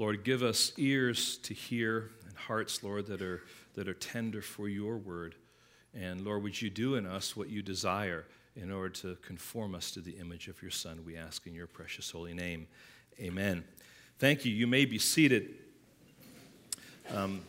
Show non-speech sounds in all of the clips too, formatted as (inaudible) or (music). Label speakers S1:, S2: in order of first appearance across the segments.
S1: Lord, give us ears to hear and hearts, Lord, that are, that are tender for your word. And Lord, would you do in us what you desire in order to conform us to the image of your Son? We ask in your precious holy name. Amen. Thank you. You may be seated. Um,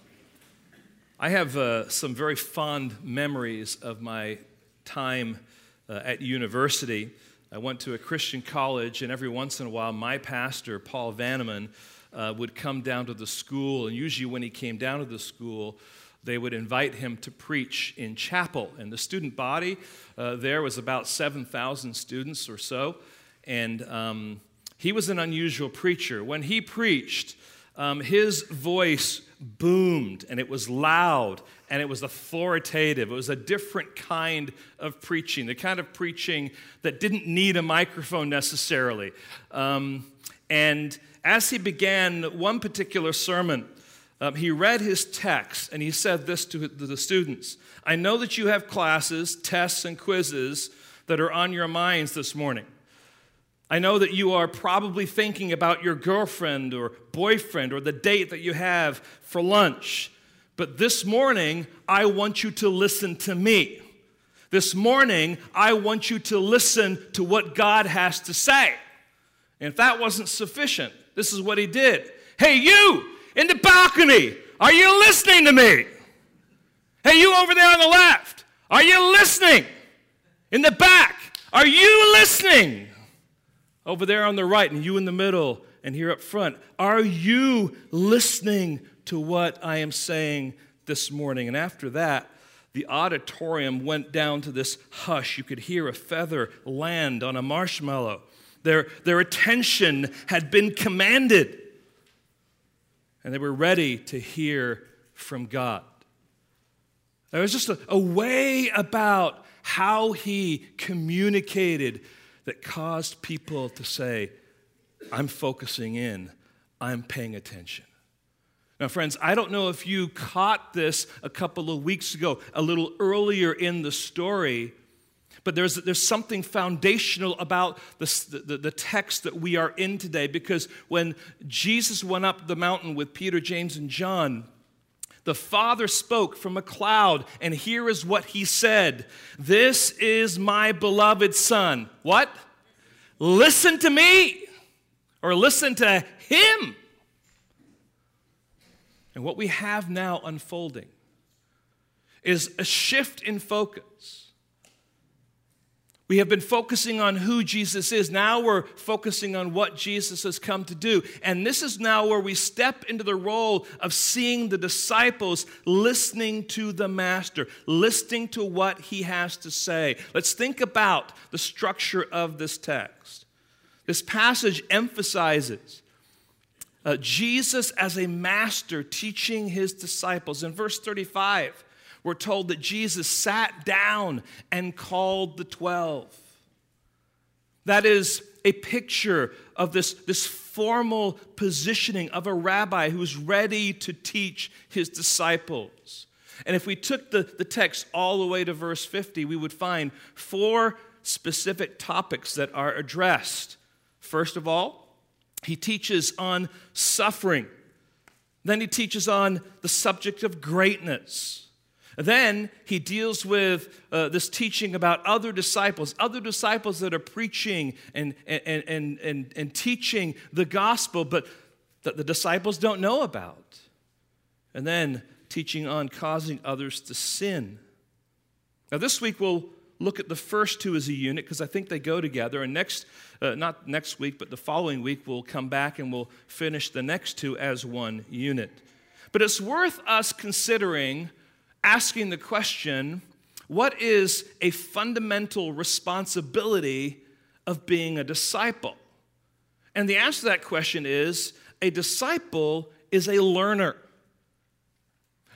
S1: I have uh, some very fond memories of my time uh, at university. I went to a Christian college, and every once in a while, my pastor, Paul Vanneman, uh, would come down to the school. And usually, when he came down to the school, they would invite him to preach in chapel. And the student body uh, there was about 7,000 students or so. And um, he was an unusual preacher. When he preached, um, his voice boomed and it was loud and it was authoritative. It was a different kind of preaching, the kind of preaching that didn't need a microphone necessarily. Um, and as he began one particular sermon, um, he read his text and he said this to the students I know that you have classes, tests, and quizzes that are on your minds this morning. I know that you are probably thinking about your girlfriend or boyfriend or the date that you have for lunch. But this morning, I want you to listen to me. This morning, I want you to listen to what God has to say. And if that wasn't sufficient, this is what he did. Hey, you in the balcony, are you listening to me? Hey, you over there on the left, are you listening? In the back, are you listening? Over there on the right, and you in the middle, and here up front, are you listening to what I am saying this morning? And after that, the auditorium went down to this hush. You could hear a feather land on a marshmallow. Their, their attention had been commanded, and they were ready to hear from God. There was just a, a way about how he communicated that caused people to say, I'm focusing in, I'm paying attention. Now, friends, I don't know if you caught this a couple of weeks ago, a little earlier in the story, but there's, there's something foundational about this, the, the text that we are in today because when Jesus went up the mountain with Peter, James, and John, the Father spoke from a cloud, and here is what he said This is my beloved Son. What? Listen to me, or listen to him. And what we have now unfolding is a shift in focus we have been focusing on who Jesus is. Now we're focusing on what Jesus has come to do. And this is now where we step into the role of seeing the disciples listening to the Master, listening to what he has to say. Let's think about the structure of this text. This passage emphasizes uh, Jesus as a master teaching his disciples. In verse 35, we're told that Jesus sat down and called the 12. That is a picture of this, this formal positioning of a rabbi who's ready to teach his disciples. And if we took the, the text all the way to verse 50, we would find four specific topics that are addressed. First of all, he teaches on suffering. Then he teaches on the subject of greatness. Then he deals with uh, this teaching about other disciples, other disciples that are preaching and, and, and, and, and teaching the gospel, but that the disciples don't know about. And then teaching on causing others to sin. Now, this week we'll look at the first two as a unit because I think they go together. And next, uh, not next week, but the following week, we'll come back and we'll finish the next two as one unit. But it's worth us considering asking the question what is a fundamental responsibility of being a disciple? And the answer to that question is a disciple is a learner.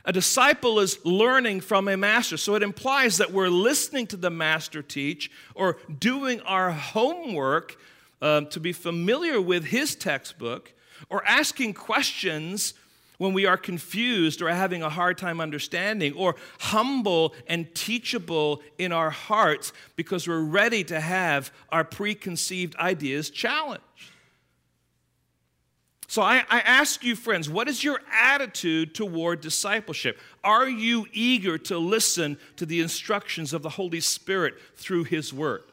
S1: A disciple is learning from a master. So it implies that we're listening to the master teach or doing our homework um, to be familiar with his textbook or asking questions when we are confused or having a hard time understanding, or humble and teachable in our hearts because we're ready to have our preconceived ideas challenged. So I, I, ask you, friends, what is your attitude toward discipleship? Are you eager to listen to the instructions of the Holy Spirit through His Word?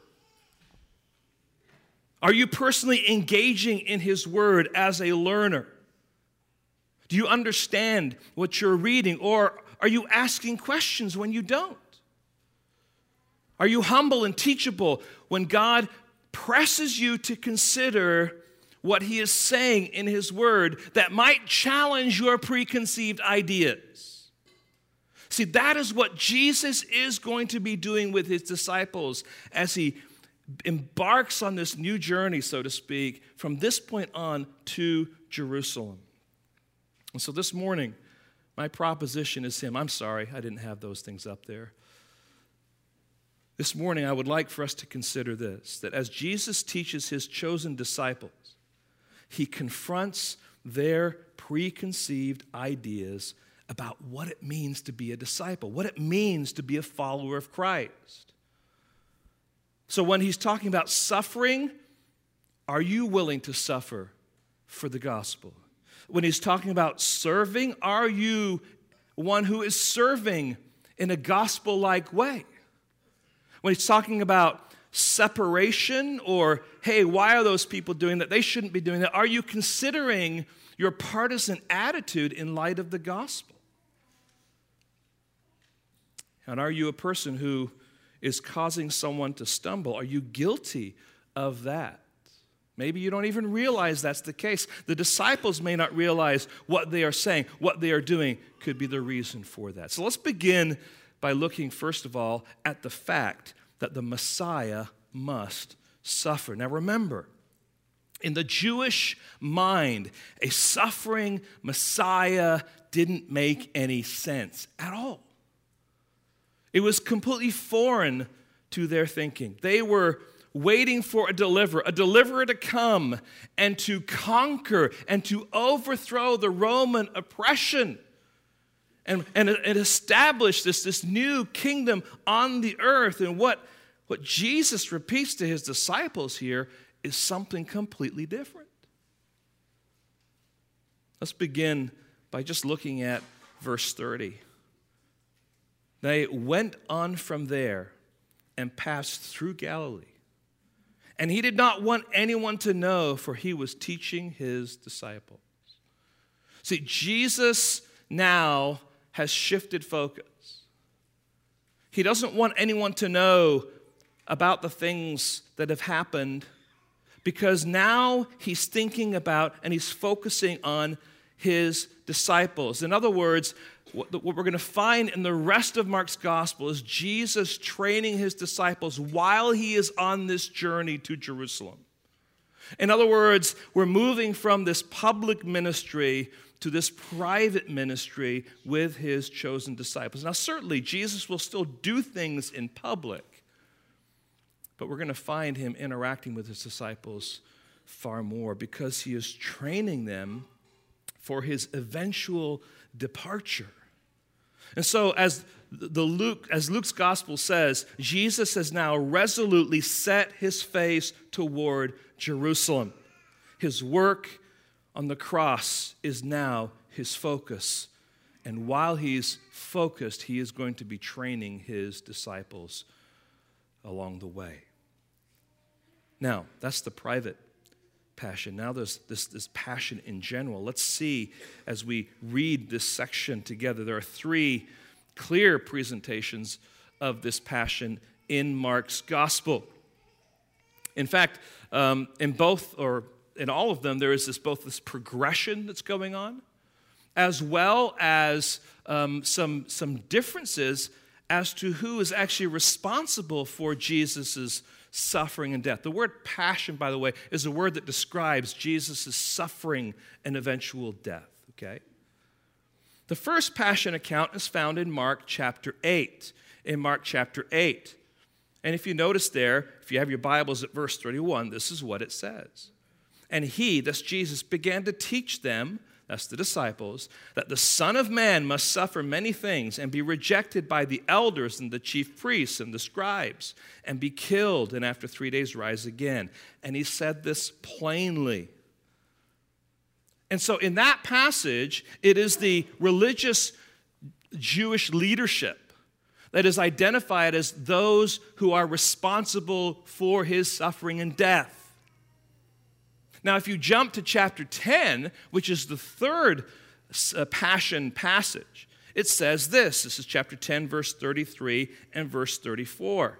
S1: Are you personally engaging in His Word as a learner? Do you understand what you're reading, or are you asking questions when you don't? Are you humble and teachable when God presses you to consider what He is saying in His Word that might challenge your preconceived ideas? See, that is what Jesus is going to be doing with His disciples as He embarks on this new journey, so to speak, from this point on to Jerusalem. And so this morning, my proposition is him. I'm sorry, I didn't have those things up there. This morning, I would like for us to consider this that as Jesus teaches his chosen disciples, he confronts their preconceived ideas about what it means to be a disciple, what it means to be a follower of Christ. So, when he's talking about suffering, are you willing to suffer for the gospel? When he's talking about serving, are you one who is serving in a gospel like way? When he's talking about separation or, hey, why are those people doing that? They shouldn't be doing that. Are you considering your partisan attitude in light of the gospel? And are you a person who is causing someone to stumble? Are you guilty of that? Maybe you don't even realize that's the case. The disciples may not realize what they are saying, what they are doing could be the reason for that. So let's begin by looking, first of all, at the fact that the Messiah must suffer. Now remember, in the Jewish mind, a suffering Messiah didn't make any sense at all. It was completely foreign to their thinking. They were waiting for a deliverer, a deliverer to come and to conquer and to overthrow the Roman oppression and, and, and establish this, this new kingdom on the earth. And what, what Jesus repeats to his disciples here is something completely different. Let's begin by just looking at verse 30. They went on from there and passed through Galilee and he did not want anyone to know, for he was teaching his disciples. See, Jesus now has shifted focus. He doesn't want anyone to know about the things that have happened because now he's thinking about and he's focusing on his disciples. In other words, what, we're going to find in the rest of Mark's gospel is Jesus training his disciples while he is on this journey to Jerusalem. In other words, we're moving from this public ministry to this private ministry with his chosen disciples. Now, certainly, Jesus will still do things in public, but we're going to find him interacting with his disciples far more because he is training them for his eventual departure. And so, as the Luke, as Luke's gospel says, Jesus has now resolutely set his face toward Jerusalem. His work on the cross is now his focus. And while he's focused, he is going to be training his disciples along the way. Now, that's the private passion. Now there's this, this passion in general. Let's see as we read this section together. There are three clear presentations of this passion in Mark's gospel. In fact, um, in both or in all of them, there is this both this progression that's going on, as well as um, some some differences as to who is actually responsible for Jesus's suffering and death. The word passion, by the way, is a word that describes Jesus' suffering and eventual death, okay? The first passion account is found in Mark chapter 8. In Mark chapter 8. And if you notice there, if you have your Bibles at verse 31, this is what it says. And he, that's Jesus, began to teach them that's the disciples, that the Son of Man must suffer many things and be rejected by the elders and the chief priests and the scribes and be killed and after three days rise again. And he said this plainly. And so, in that passage, it is the religious Jewish leadership that is identified as those who are responsible for his suffering and death. Now, if you jump to chapter 10, which is the third uh, passion passage, it says this this is chapter 10, verse 33 and verse 34.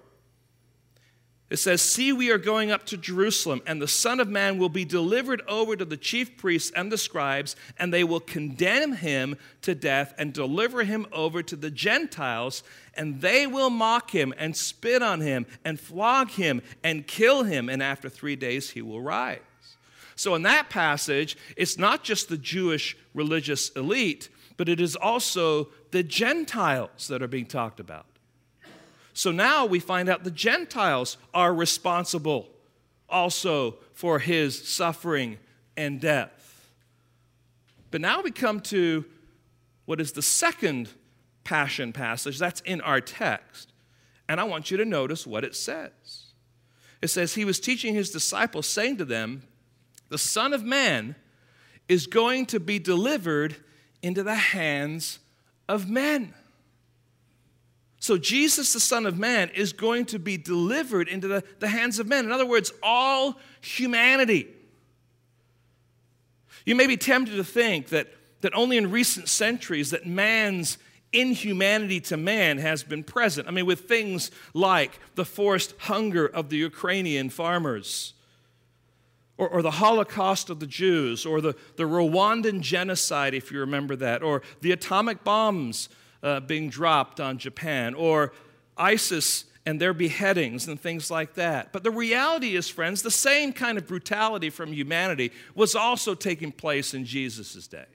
S1: It says, See, we are going up to Jerusalem, and the Son of Man will be delivered over to the chief priests and the scribes, and they will condemn him to death and deliver him over to the Gentiles, and they will mock him and spit on him and flog him and kill him, and after three days he will rise. So, in that passage, it's not just the Jewish religious elite, but it is also the Gentiles that are being talked about. So now we find out the Gentiles are responsible also for his suffering and death. But now we come to what is the second passion passage that's in our text. And I want you to notice what it says. It says, He was teaching his disciples, saying to them, The Son of Man is going to be delivered into the hands of men. So, Jesus, the Son of Man, is going to be delivered into the, the hands of men. In other words, all humanity. You may be tempted to think that, that only in recent centuries that man's inhumanity to man has been present. I mean, with things like the forced hunger of the Ukrainian farmers, or, or, the Holocaust of the Jews, or the, the Rwandan genocide, if you remember that, or the atomic bombs uh, being dropped on Japan, or ISIS and their beheadings and things like that. But the reality is, friends, the same kind of brutality from humanity was also taking place in Jesus' day.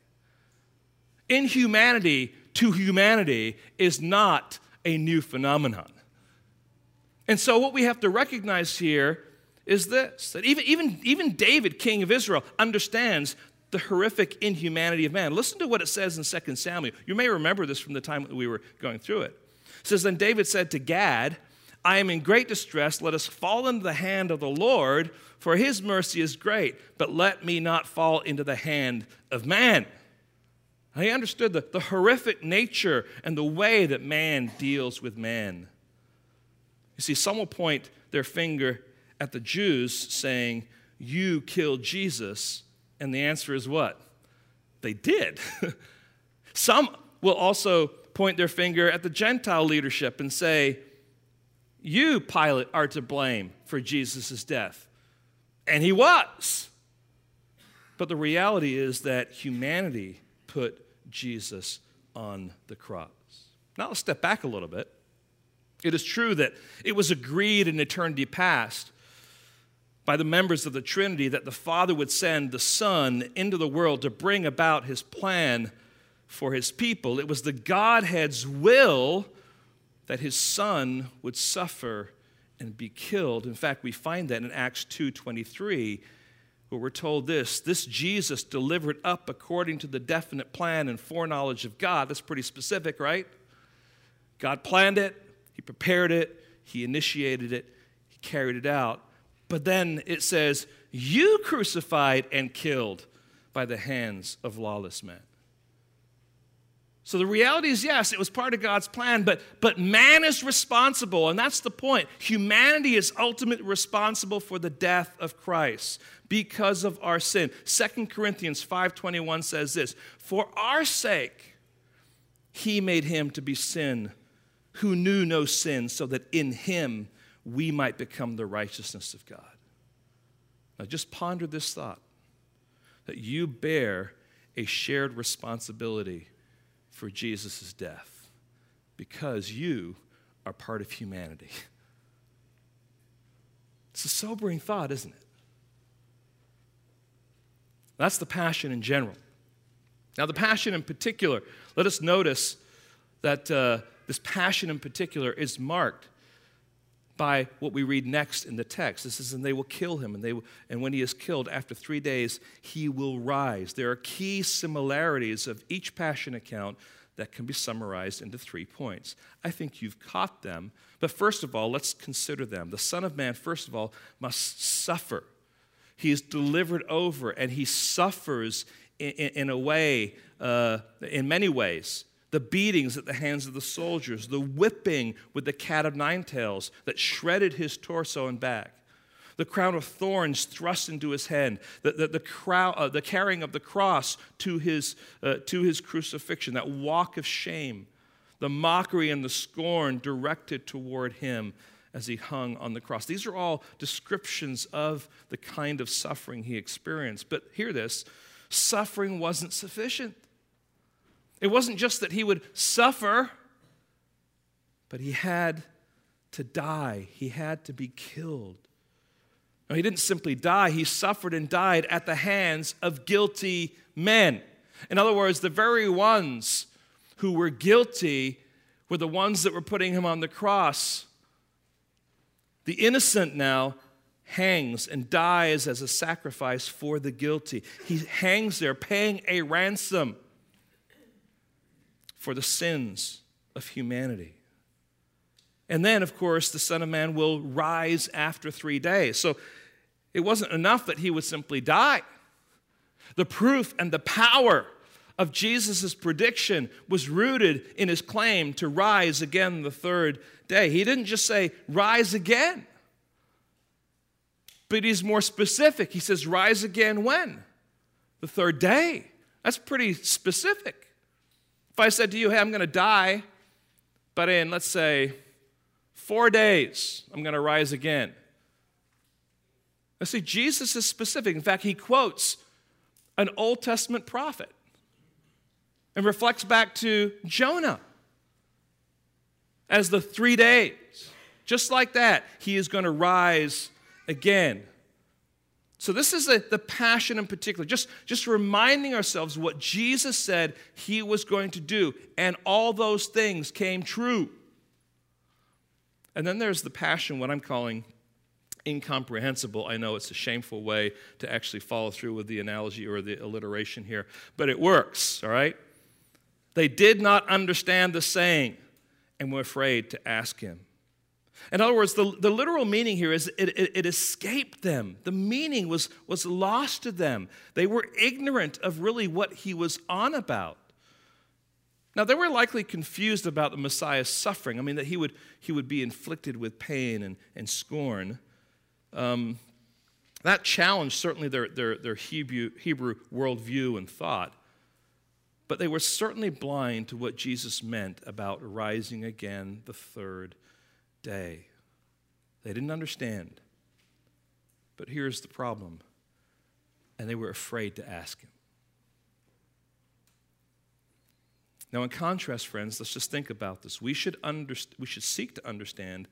S1: Inhumanity to humanity is not a new phenomenon. And so, what we have to recognize here is this that even, even, even David, king of Israel, understands the horrific inhumanity of man. Listen to what it says in 2 Samuel. You may remember this from the time we were going through it. It says, Then David said to Gad, I am in great distress. Let us fall into the hand of the Lord, for his mercy is great, but let me not fall into the hand of man. He understood the, the horrific nature and the way that man deals with man. You see, some will point their finger at the Jews saying, You killed Jesus and the answer is what? They did. (laughs) Some will also point their finger at the Gentile leadership and say, You, Pilate, are to blame for Jesus' death. And he was. But the reality is that humanity put Jesus on the cross. Now let's step back a little bit. It is true that it was agreed in eternity past by the members of the Trinity that the Father would send the Son into the world to bring about his plan for his people. It was the Godhead's will that his Son would suffer and be killed. In fact, we find that in Acts 2:23 where we're told this, this Jesus delivered up according to the definite plan and foreknowledge of God. That's pretty specific, right? God planned it, he prepared it, he initiated it, he carried it out but then it says, You crucified and killed by the hands of lawless men. So the reality is, yes, it was part of God's plan, but, but man is responsible, and that's the point. Humanity is ultimately responsible for the death of Christ because of our sin. 2 Corinthians 5:21 says this: For our sake he made him to be sin who knew no sin, so that in him we might become the righteousness of God. Now, just ponder this thought that you bear a shared responsibility for Jesus' death because you are part of humanity. (laughs) It's a sobering thought, isn't it? That's the passion in general. Now, the passion in particular, let us notice that uh, this passion in particular is marked by what we read next in the text. This is, and they will kill him, and, they, and when he is killed, after three days, he will rise. There are key similarities of each passion account that can be summarized into three points. I think you've caught them, but first of all, let's consider them. The Son of Man, first of all, must suffer. He is delivered over, and he suffers in, in a way, uh, in many ways. The beatings at the hands of the soldiers, the whipping with the cat of nine tails that shredded his torso and back, the crown of thorns thrust into his head, the, the, the, crow, uh, the carrying of the cross to his, uh, to his crucifixion, that walk of shame, the mockery and the scorn directed toward him as he hung on the cross. These are all descriptions of the kind of suffering he experienced. But hear this suffering wasn't sufficient. It wasn't just that he would suffer, but he had to die, he had to be killed. He didn't simply die, he suffered and died at the hands of guilty men. In other words, the very ones who were guilty were the ones that were putting him on the cross. The innocent now hangs and dies as a sacrifice for the guilty. He hangs there paying a ransom for the sins of humanity. And then, of course, the Son of Man will rise after three days. So it wasn't enough that he would simply die. The proof and the power of Jesus' prediction was rooted in his claim to rise again the third day. He didn't just say, rise again, but he's more specific. He says, rise again when? The third day. That's pretty specific. If I said to you, hey, I'm going to die, but in, let's say, four days, I'm going to rise again. Now, see, Jesus is specific. In fact, he quotes an Old Testament prophet and reflects back to Jonah as the three days. Just like that, he is going to rise again. So, this is a, the passion in particular, just, just reminding ourselves what Jesus said he was going to do, and all those things came true. And then there's the passion, what I'm calling incomprehensible. I know it's a shameful way to actually follow through with the analogy or the alliteration here, but it works, all right? They did not understand the saying and were afraid to ask him. In other words, the, the literal meaning here is it, it, it, escaped them. The meaning was, was lost to them. They were ignorant of really what he was on about. Now, they were likely confused about the Messiah's suffering. I mean, that he would, he would be inflicted with pain and, and scorn. Um, that challenged certainly their, their, their Hebrew, Hebrew worldview and thought. But they were certainly blind to what Jesus meant about rising again the third day. They didn't understand. But here's the problem. And they were afraid to ask him. Now, in contrast, friends, let's just think about this. We should, underst- we should seek to understand,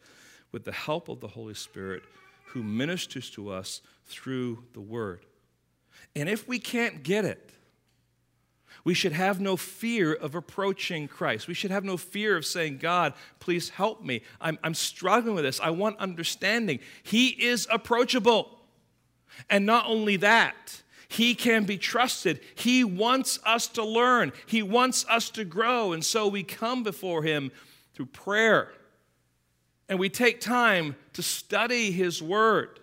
S1: with the help of the Holy Spirit, who ministers to us through the Word. And if we can't get it, we should have no fear of approaching Christ. We should have no fear of saying, God, please help me. I'm, I'm struggling with this. I want understanding. He is approachable. And not only that, he can be trusted. He wants us to learn, He wants us to grow. And so we come before Him through prayer. And we take time to study His Word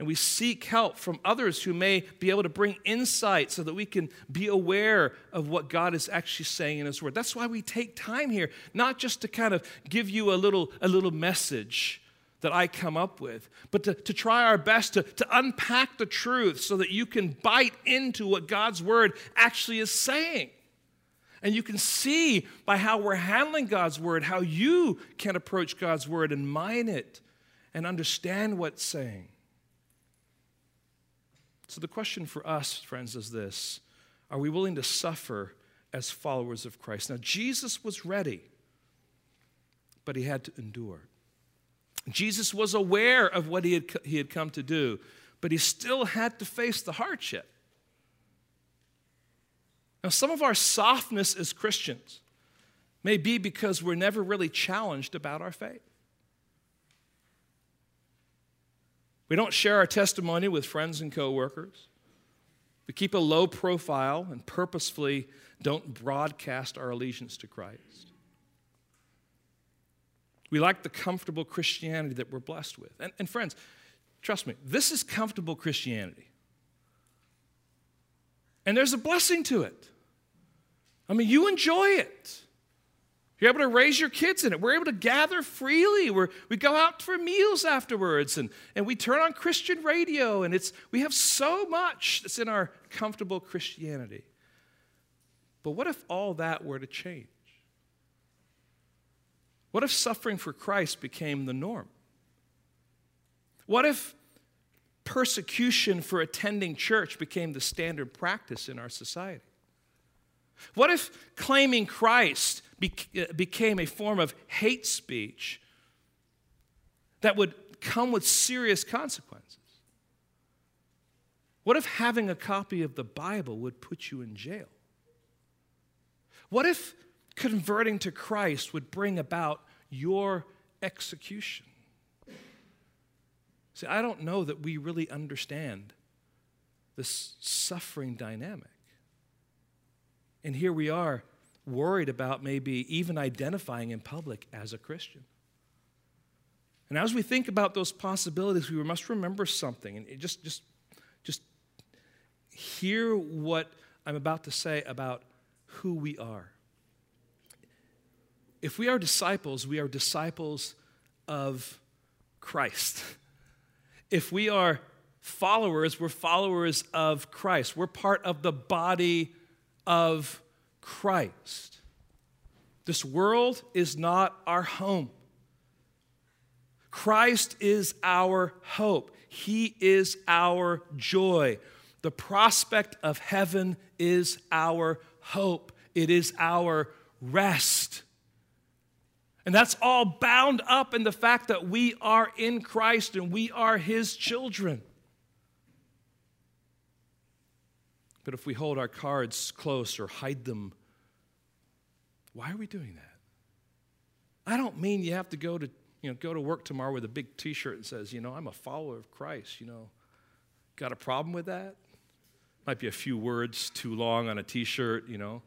S1: and we seek help from others who may be able to bring insight so that we can be aware of what God is actually saying in His Word. That's why we take time here, not just to kind of give you a little, a little message that I come up with, but to, to try our best to, to unpack the truth so that you can bite into what God's Word actually is saying. And you can see by how we're handling God's Word how you can approach God's Word and mine it and understand what's saying. So, the question for us, friends, is this Are we willing to suffer as followers of Christ? Now, Jesus was ready, but he had to endure. Jesus was aware of what he had, he had come to do, but he still had to face the hardship. Now, some of our softness as Christians may be because we're never really challenged about our faith. We don't share our testimony with friends and coworkers. We keep a low profile and purposefully don't broadcast our allegiance to Christ. We like the comfortable Christianity that we're blessed with. And, and friends, trust me, this is comfortable Christianity. And there's a blessing to it. I mean, you enjoy it. You're able to raise your kids in it. We're able to gather freely. We're, we go out for meals afterwards and, and we turn on Christian radio, and it's, we have so much that's in our comfortable Christianity. But what if all that were to change? What if suffering for Christ became the norm? What if persecution for attending church became the standard practice in our society? What if claiming Christ Uh, became a form of hate speech that would come with serious consequences? What if having a copy of the Bible would put you in jail? What if converting to Christ would bring about your execution? See, I don't know that we really understand this suffering dynamic. And here we are, worried about maybe even identifying in public as a Christian. And as we think about those possibilities, we must remember something. And just, just, just hear what I'm about to say about who we are. If we are disciples, we are disciples of Christ. (laughs) If we are followers, we're followers of Christ. We're part of the body of Christ. This world is not our home. Christ is our hope. He is our joy. The prospect of heaven is our hope. It is our rest. And that's all bound up in the fact that we are in Christ and we are His children. But if we hold our cards close or hide them, why are we doing that? I don't mean you have to go to, you know, go to work tomorrow with a big t shirt that says, you know, I'm a follower of Christ, you know. Got a problem with that? Might be a few words too long on a t shirt, you know.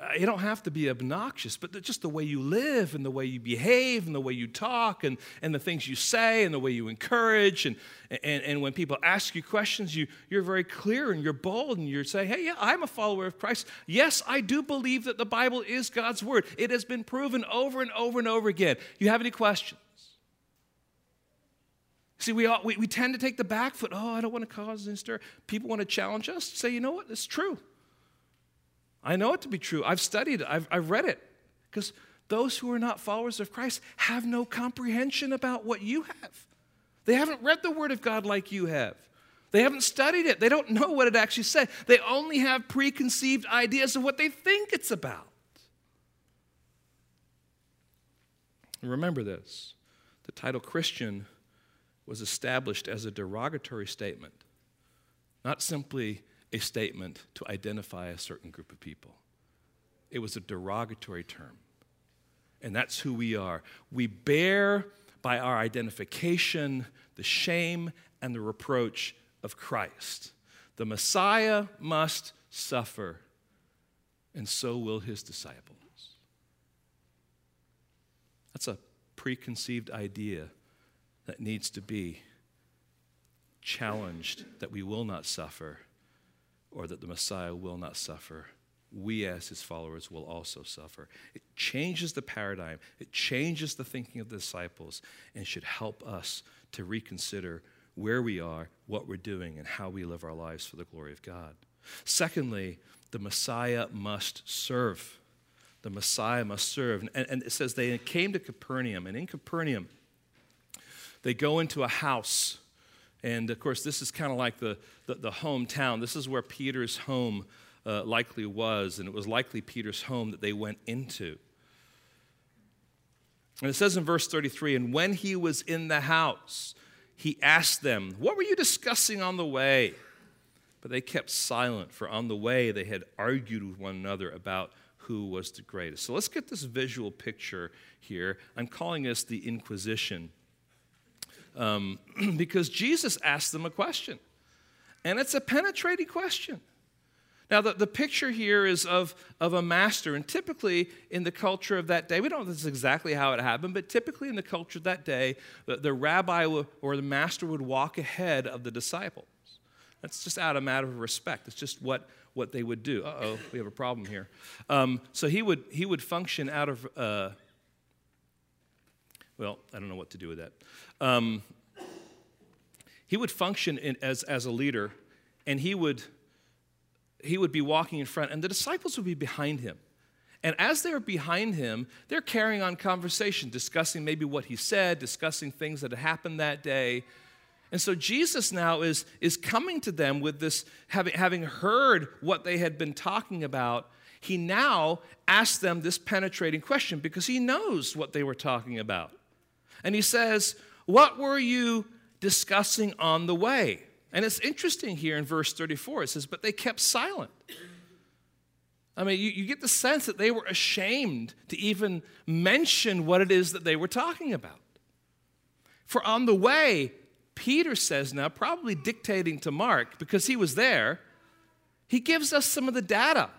S1: Uh, you don't have to be obnoxious, but just the way you live and the way you behave and the way you talk and, and the things you say and the way you encourage. And, and, and when people ask you questions, you, you're very clear and you're bold and you say, hey, yeah, I'm a follower of Christ. Yes, I do believe that the Bible is God's word. It has been proven over and over and over again. You have any questions? See, we, all, we, we tend to take the back foot. Oh, I don't want to cause an stir. People want to challenge us. Say, you know what? It's true. I know it to be true. I've studied it, I've, I've read it. Because those who are not followers of Christ have no comprehension about what you have. They haven't read the Word of God like you have. They haven't studied it. They don't know what it actually says. They only have preconceived ideas of what they think it's about. remember this the title Christian was established as a derogatory statement, not simply a statement to identify a certain group of people. It was a derogatory term. And that's who we are. We bear by our identification the shame and the reproach of Christ. The Messiah must suffer, and so will his disciples. That's a preconceived idea that needs to be challenged that we will not suffer or that the Messiah will not suffer, we as his followers will also suffer. It changes the paradigm, it changes the thinking of the disciples, and should help us to reconsider where we are, what we're doing, and how we live our lives for the glory of God. Secondly, the Messiah must serve. The Messiah must serve. And, and it says they came to Capernaum, and in Capernaum, they go into a house and of course, this is kind of like the, the, the, hometown. This is where Peter's home uh, likely was, and it was likely Peter's home that they went into. And it says in verse 33 And when he was in the house, he asked them, What were you discussing on the way? But they kept silent, for on the way they had argued with one another about who was the greatest. So let's get this visual picture here. I'm calling this the Inquisition um, (clears throat) because Jesus asked them a question. And it's a penetrating question. Now, the, the picture here is of, of a master, and typically in the culture of that day, we don't know this is exactly how it happened, but typically in the culture of that day, the, the rabbi or the master would walk ahead of the disciples. That's just out of matter of respect. It's just what, what what they would do. Uh oh, we have a problem here. Um, so he would, he would function out of, uh, well, I don't know what to do with that. Um, he would function in, as, as a leader, and he would, he would be walking in front, and the disciples would be behind him. And as they're behind him, they're carrying on conversation, discussing maybe what he said, discussing things that had happened that day. And so Jesus now is, is coming to them with this, having, having heard what they had been talking about. He now asks them this penetrating question because he knows what they were talking about. And he says, What were you discussing on the way? And it's interesting here in verse 34. It says, But they kept silent. I mean, you, you, get the sense that they were ashamed to even mention what it is that they were talking about. For on the way, Peter says now, probably dictating to Mark because he was there, he gives us some of the data.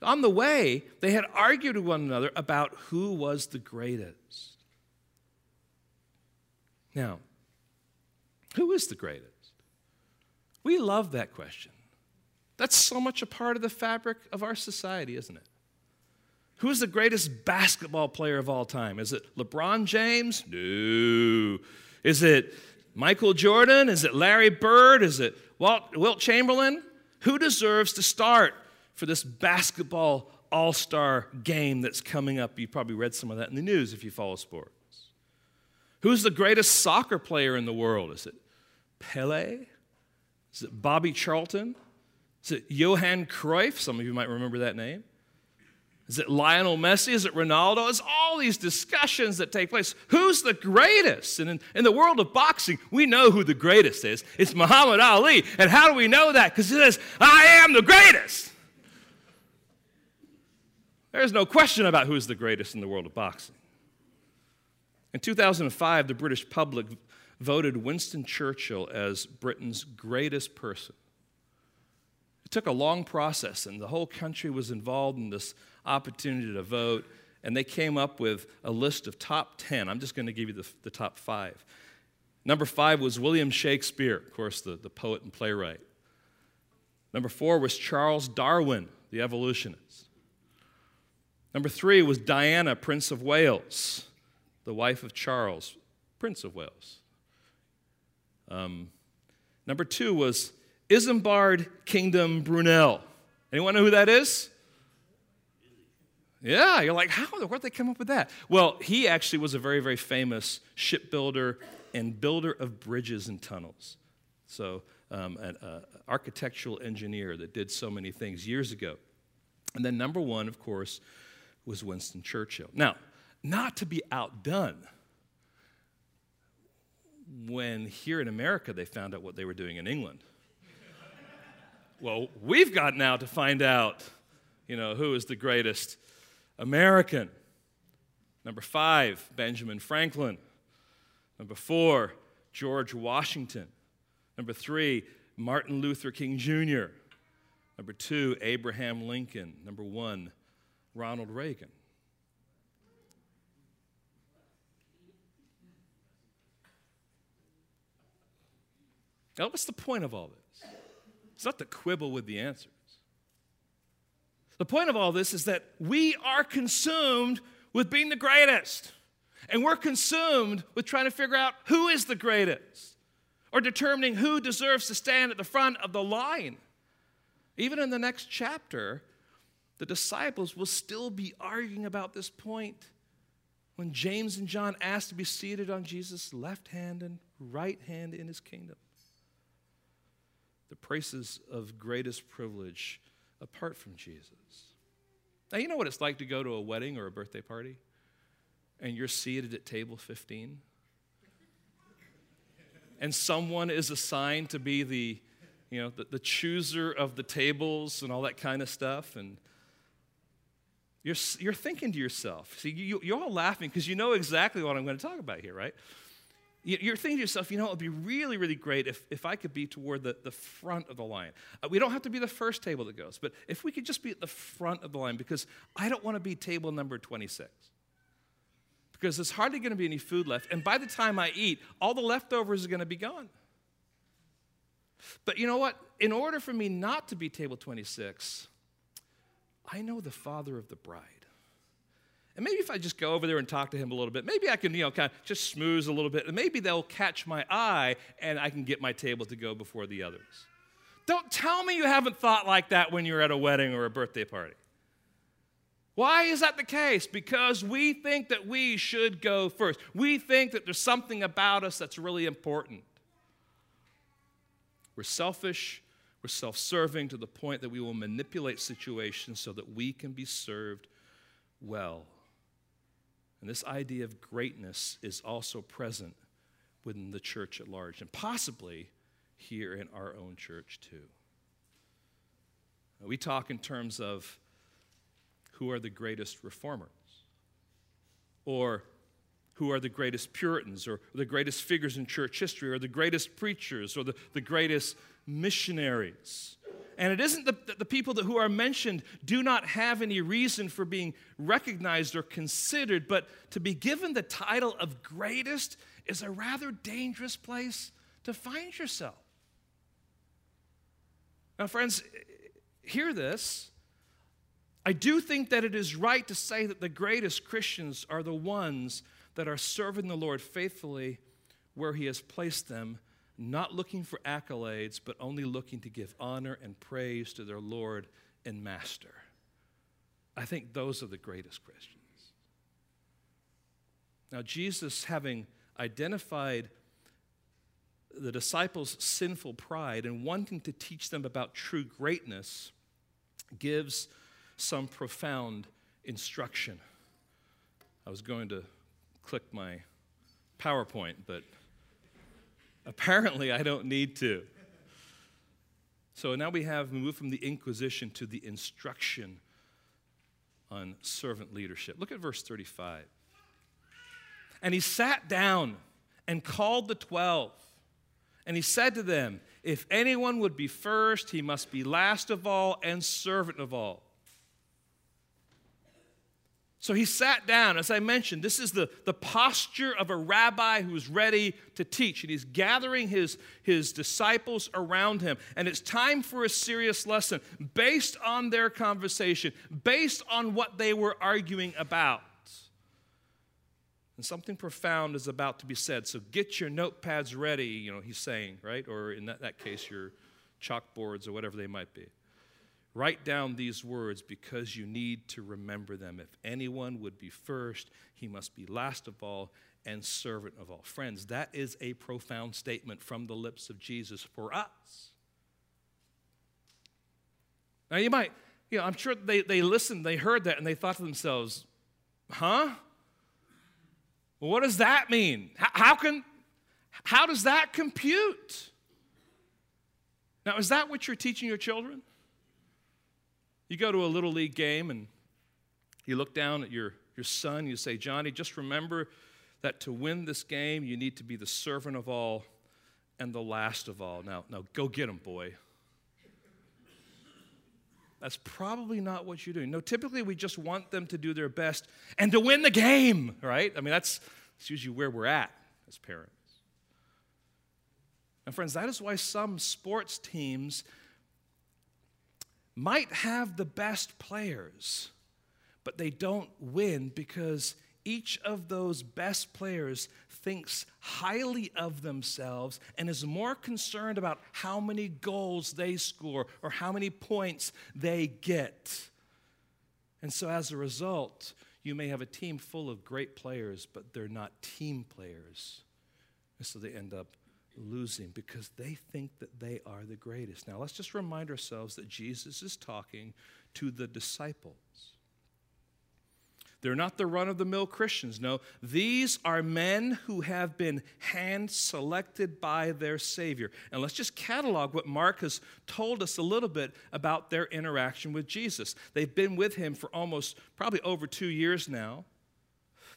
S1: On the way, they had argued with one another about who was the greatest. Now, who is the greatest? We love that question. That's so much a part of the fabric of our society, isn't it? Who's the greatest basketball player of all time? Is it LeBron James? No. Is it Michael Jordan? Is it Larry Bird? Is it Walt, Wilt Chamberlain? Who deserves to start for this basketball all star game that's coming up? You probably read some of that in the news if you follow sports. Who's the greatest soccer player in the world? Is it Pele? Is it Bobby Charlton? Is it Johan Cruyff? Some of you might remember that name. Is it Lionel Messi? Is it Ronaldo? It's all these discussions that take place. Who's the greatest? And in, in, the world of boxing, we know who the greatest is. It's Muhammad Ali. And how do we know that? Because he says, I am the greatest. There's no question about who's the greatest in the world of boxing. In 2005, the British public voted Winston Churchill as Britain's greatest person. It took a long process, and the whole country was involved in this opportunity to vote. And they came up with a list of top 10. I'm just going to give you the, the top five. Number five was William Shakespeare, of course, the, the poet and playwright. Number four was Charles Darwin, the evolutionist. Number three was Diana, Prince of Wales, the wife of Charles, Prince of Wales. Um, number two was Isambard Kingdom Brunel. Anyone know who that is? Yeah, you're like, how? The where'd they come up with that? Well, he actually was a very, very famous shipbuilder and builder of bridges and tunnels. So, um, an uh, architectural engineer that did so many things years ago. And then, number one, of course, was Winston Churchill. Now, not to be outdone, when here in America they found out what they were doing in England. well, we've got now to find out, you know, who is the greatest American. Number five, Benjamin Franklin. Number four, George Washington. Number three, Martin Luther King Jr. Number two, Abraham Lincoln. Number one, Ronald Reagan. What's the point of all this? It's not to quibble with the answers. The point of all this is that we are consumed with being the greatest. And we're consumed with trying to figure out who is the greatest or determining who deserves to stand at the front of the line. Even in the next chapter, the disciples will still be arguing about this point when James and John asked to be seated on Jesus' left hand and right hand in his kingdom the places of greatest privilege apart from Jesus. Now, you know what it's like to go to a wedding or a birthday party and you're seated at table 15? and someone is assigned to be the, you know, the, the chooser of the tables and all that kind of stuff. And you're, you're thinking to yourself, see, you, you're all laughing because you know exactly what I'm going to talk about here, right? You're thinking to yourself, you know, it would be really, really great if, if I could be toward the, the front of the line. Uh, we don't have to be the first table that goes, but if we could just be at the front of the line, because I don't want to be table number 26. Because there's hardly going to be any food left. And by the time I eat, all the leftovers are going to be gone. But you know what? In order for me not to be table 26, I know the father of the bride. And maybe if I just go over there and talk to him a little bit, maybe I can, you know, kind of just smooze a little bit, and maybe they'll catch my eye and I can get my table to go before the others. Don't tell me you haven't thought like that when you're at a wedding or a birthday party. Why is that the case? Because we think that we should go first. We think that there's something about us that's really important. We're selfish, we're self serving to the point that we will manipulate situations so that we can be served well. And this idea of greatness is also present within the church at large, and possibly here in our own church too. We talk in terms of who are the greatest reformers? Or who are the greatest Puritans, or the greatest figures in church history, or the greatest preachers, or the, the greatest missionaries. And it isn't that the people that, who are mentioned do not have any reason for being recognized or considered, but to be given the title of greatest is a rather dangerous place to find yourself. Now, friends, hear this. I do think that it is right to say that the greatest Christians are the ones that are serving the Lord faithfully where He has placed them, not looking for accolades, but only looking to give honor and praise to their Lord and Master. I think those are the greatest Christians. Now, Jesus, having identified the disciples' sinful pride and wanting to teach them about true greatness, gives some profound instruction. I was going to click my PowerPoint, but apparently I don't need to. So now we have moved from the Inquisition to the instruction on servant leadership. Look at verse 35. And he sat down and called the twelve, and he said to them, If anyone would be first, he must be last of all and servant of all. So he sat down. As I mentioned, this is the, the posture of a rabbi who's ready to teach. And he's gathering his, his disciples around him. And it's time for a serious lesson based on their conversation, based on what they were arguing about. And something profound is about to be said. So get your notepads ready, you know, he's saying, right? Or in that, that case, your chalkboards or whatever they might be. Write down these words because you need to remember them. If anyone would be first, he must be last of all and servant of all. Friends, that is a profound statement from the lips of Jesus for us. Now, you might, you know, I'm sure they, they listened, they heard that, and they thought to themselves, huh? Well, what does that mean? How, how can, how does that compute? Now, is that what you're teaching your children? You go to a little league game and you look down at your, your son, you say, Johnny, just remember that to win this game, you need to be the servant of all and the last of all. Now, now go get him, boy. That's probably not what you're doing. No, typically we just want them to do their best and to win the game, right? I mean, that's, that's usually where we're at as parents. And friends, that is why some sports teams might have the best players, but they don't win because each of those best players thinks highly of themselves and is more concerned about how many goals they score or how many points they get. And so, as a result, you may have a team full of great players, but they're not team players. And so they end up losing because they think that they are the greatest. Now, let's just remind ourselves that Jesus is talking to the disciples. They're not the run of the mill Christians. No, these are men who have been hand selected by their Savior. And let's just catalog what Mark has told us a little bit about their interaction with Jesus. They've been with him for almost, probably over two years now.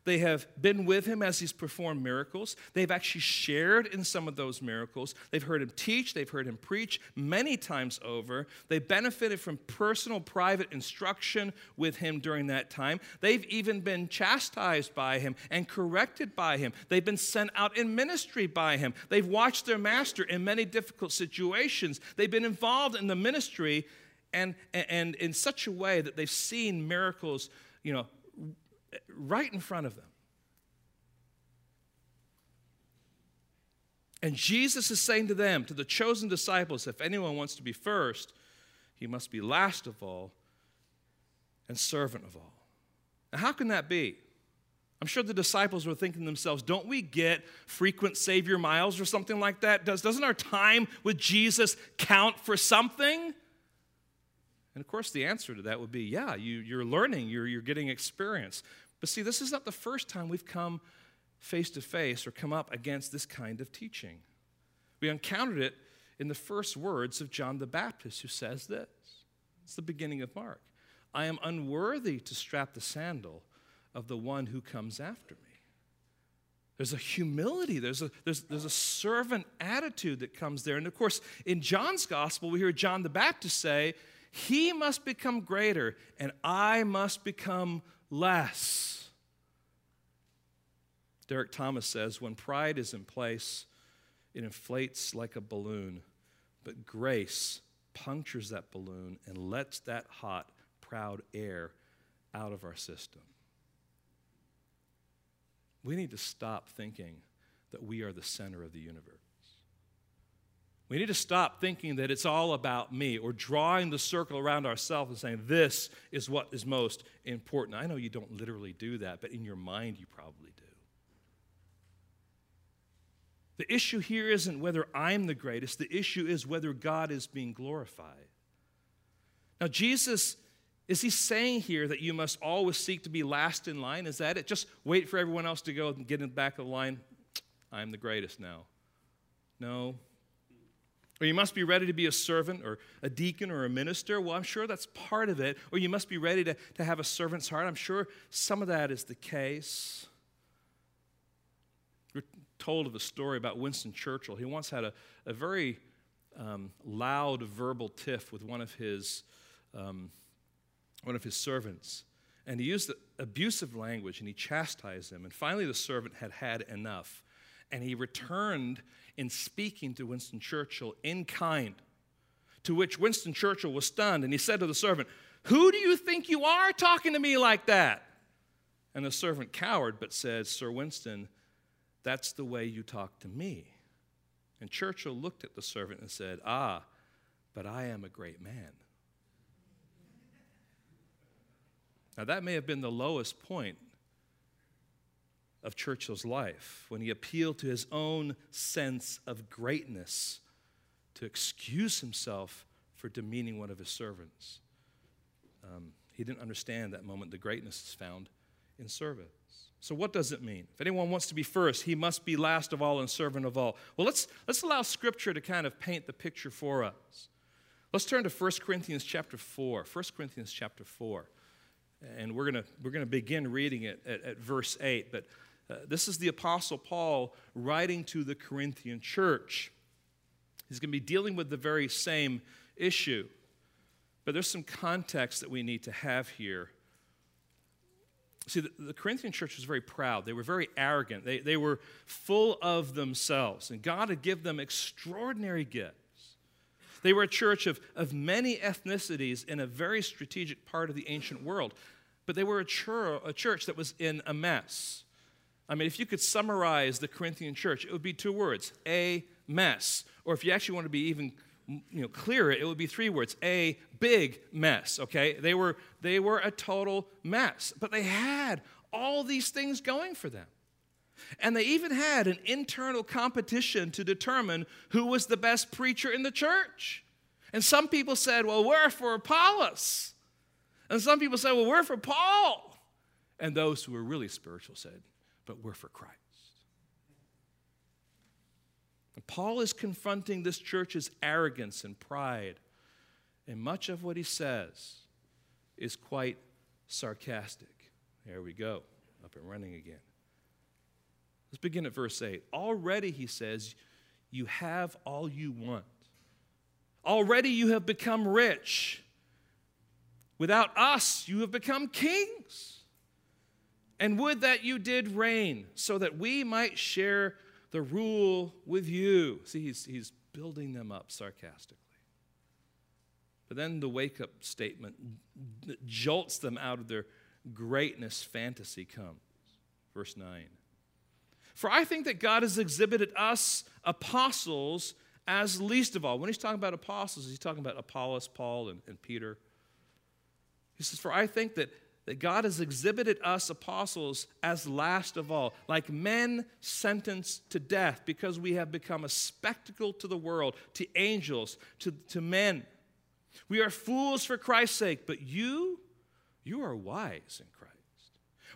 S1: They have been with him as he's performed miracles. They've actually shared in some of those miracles. They've heard him teach, they've heard him preach many times over. They benefited from personal, private instruction with him during that time. They've even been chastised by him and corrected by him. They've been sent out in ministry by him. They've watched their master in many difficult situations. They've been involved in the ministry and, and in such a way that they've seen miracles, you know, right in front of them. And Jesus is saying to them, to the chosen disciples, if anyone wants to be first, he must be last of all and servant of all. Now, how can that be? I'm sure the disciples were thinking to themselves, don't we get frequent Savior miles or something like that? Does, doesn't our time with Jesus count for something? And of course, the answer to that would be yeah, you, you're learning, you're, you're getting experience. But see, this is not the first time we've come face to face or come up against this kind of teaching. We encountered it in the first words of John the Baptist, who says this. It's the beginning of Mark. I am unworthy to strap the sandal of the one who comes after me. There's a humility, there's a, there's, there's a servant attitude that comes there. And of course, in John's gospel, we hear John the Baptist say, He must become greater, and I must become less. Derek Thomas says when pride is in place, it inflates like a balloon, but grace punctures that balloon and lets that hot, proud air out of our system. We need to stop thinking that we are the center of the universe. We need to stop thinking that it's all about me or drawing the circle around ourselves and saying, this is what is most important. I know you don't literally do that, but in your mind, you probably do. The issue here isn't whether I'm the greatest, the issue is whether God is being glorified. Now, Jesus, is he saying here that you must always seek to be last in line? Is that it? Just wait for everyone else to go and get in the back of the line? I'm the greatest now. No, or you must be ready to be a servant or a deacon or a minister. Well, I'm sure that's part of it. Or you must be ready to, to have a servant's heart. I'm sure some of that is the case. We're told of a story about Winston Churchill. He once had a, a very um, loud verbal tiff with one of his, um, one of his servants. And he used abusive language and he chastised him. And finally, the servant had had enough. And he returned in speaking to Winston Churchill in kind. To which Winston Churchill was stunned and he said to the servant, Who do you think you are talking to me like that? And the servant cowered but said, Sir Winston, that's the way you talk to me. And Churchill looked at the servant and said, Ah, but I am a great man. Now, that may have been the lowest point of Churchill's life when he appealed to his own sense of greatness to excuse himself for demeaning one of his servants. Um, he didn't understand that moment. The greatness is found in service. So, what does it mean? If anyone wants to be first, he must be last of all and servant of all. Well, let's, let's allow Scripture to kind of paint the picture for us. Let's turn to 1 Corinthians chapter 4. 1 Corinthians chapter 4. And we're going we're gonna begin reading it at, at verse 8. But uh, this is the Apostle Paul writing to the Corinthian church. He's going to be dealing with the very same issue. But there's some context that we need to have here. See, the, the, Corinthian church was very proud. They were very arrogant. They, they were full of themselves. And God had given them extraordinary gifts. They were a church of, of many ethnicities in a very strategic part of the ancient world. But they were a, chur- a church that was in a mess. I mean, if you could summarize the Corinthian church, it would be two words a mess. Or if you actually want to be even you know, clearer, it would be three words a big mess, okay? They were, they were a total mess, but they had all these things going for them. And they even had an internal competition to determine who was the best preacher in the church. And some people said, well, we're for Apollos. And some people said, well, we're for Paul. And those who were really spiritual said, but we're for Christ. And Paul is confronting this church's arrogance and pride. And much of what he says is quite sarcastic. There we go. up and running again. Let's begin at verse 8. Already, he says, you have all you want. Already you have become rich. Without us, you have become kings. And would that you did reign, so that we might share the rule with you. See, he's, he's building them up sarcastically. But then the wake up statement that jolts them out of their greatness fantasy comes. Verse 9. For I think that God has exhibited us apostles as least of all. When he's talking about apostles, he's talking about Apollos, Paul, and, and Peter. He says, For I think that, that God has exhibited us apostles as last of all, like men sentenced to death, because we have become a spectacle to the world, to angels, to, to men. We are fools for Christ's sake, but you, you are wise in Christ.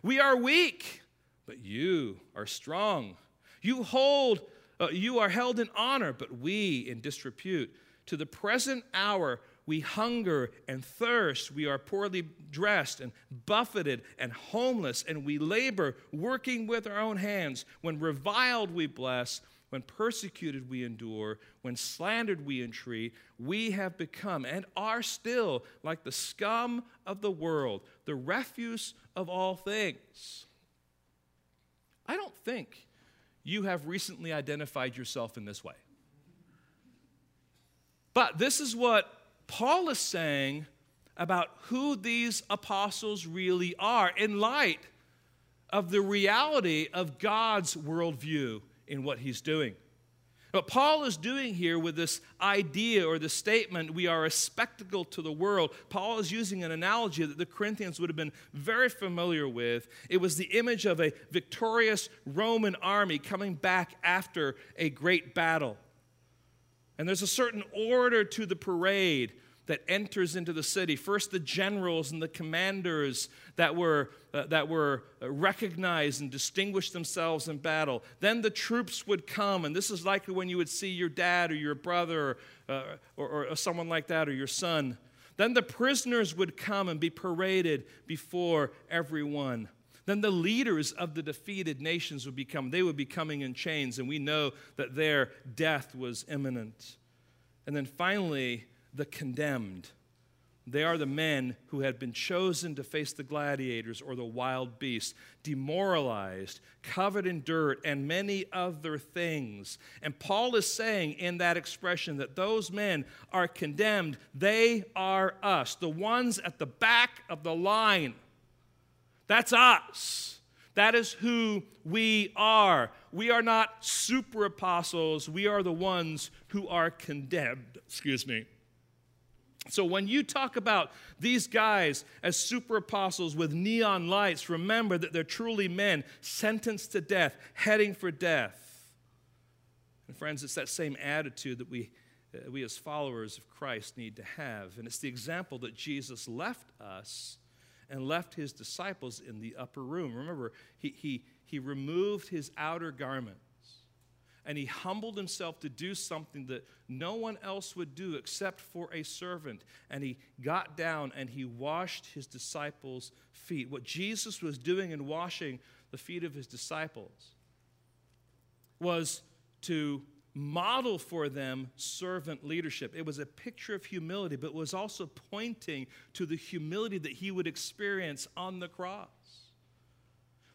S1: We are weak, but you are strong. You hold uh, you are held in honor, but we in disrepute. To the present hour, we hunger and thirst. We are poorly dressed and buffeted and homeless, and we labor, working with our own hands. When reviled, we bless. When persecuted, we endure. When slandered, we entreat. We have become and are still like the scum of the world, the refuse of all things. I don't think you have recently identified yourself in this way. But this is what Paul is saying about who these apostles really are in light of the reality of God's worldview in what he's doing. What Paul is doing here with this idea or the statement, we are a spectacle to the world, Paul is using an analogy that the Corinthians would have been very familiar with. It was the image of a victorious Roman army coming back after a great battle. And there's a certain order to the parade that enters into the city. First, the generals and the commanders that were, uh, that were recognized and distinguished themselves in battle. Then the troops would come, and this is likely when you would see your dad or your brother or, uh, or, or someone like that or your son. Then the prisoners would come and be paraded before everyone. Then the leaders of the defeated nations would become, they would be coming in chains, and we know that their death was imminent. And then finally, the condemned. They are the men who had been chosen to face the gladiators or the wild beasts, demoralized, covered in dirt, and many other things. And Paul is saying in that expression that those men are condemned. They are us, the ones at the back of the line. That's us. That is who we are. We are not super apostles, we are the ones who are condemned. Excuse me. So when you talk about these guys as super apostles with neon lights, remember that they're truly men sentenced to death, heading for death. And friends, it's that same attitude that we, uh, we as followers of Christ need to have. And it's the example that Jesus left us and left his disciples in the upper room. Remember, he, he, he removed his outer garments and he humbled himself to do something that no one else would do except for a servant. And he got down and he washed his disciples' feet. What Jesus was doing in washing the feet of his disciples was to model for them servant leadership. It was a picture of humility, but was also pointing to the humility that he would experience on the cross.